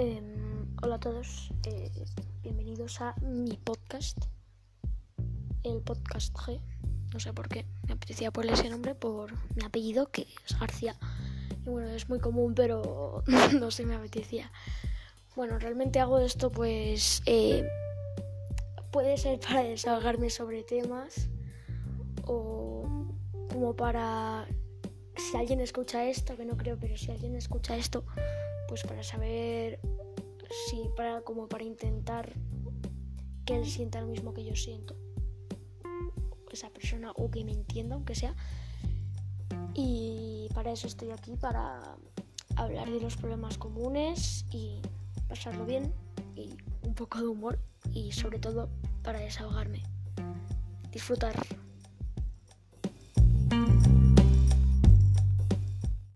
Em, hola a todos, eh, bienvenidos a mi podcast, el podcast G. No sé por qué, me apetecía ponerle ese nombre por mi apellido, que es García. Y bueno, es muy común, pero no sé, me apetecía. Bueno, realmente hago esto pues eh, puede ser para desahogarme sobre temas o como para si alguien escucha esto, que no creo, pero si alguien escucha esto, pues para saber si para como para intentar que él sienta lo mismo que yo siento. Esa persona o que me entienda aunque sea. Y para eso estoy aquí para hablar de los problemas comunes y pasarlo bien y un poco de humor y sobre todo para desahogarme. Disfrutar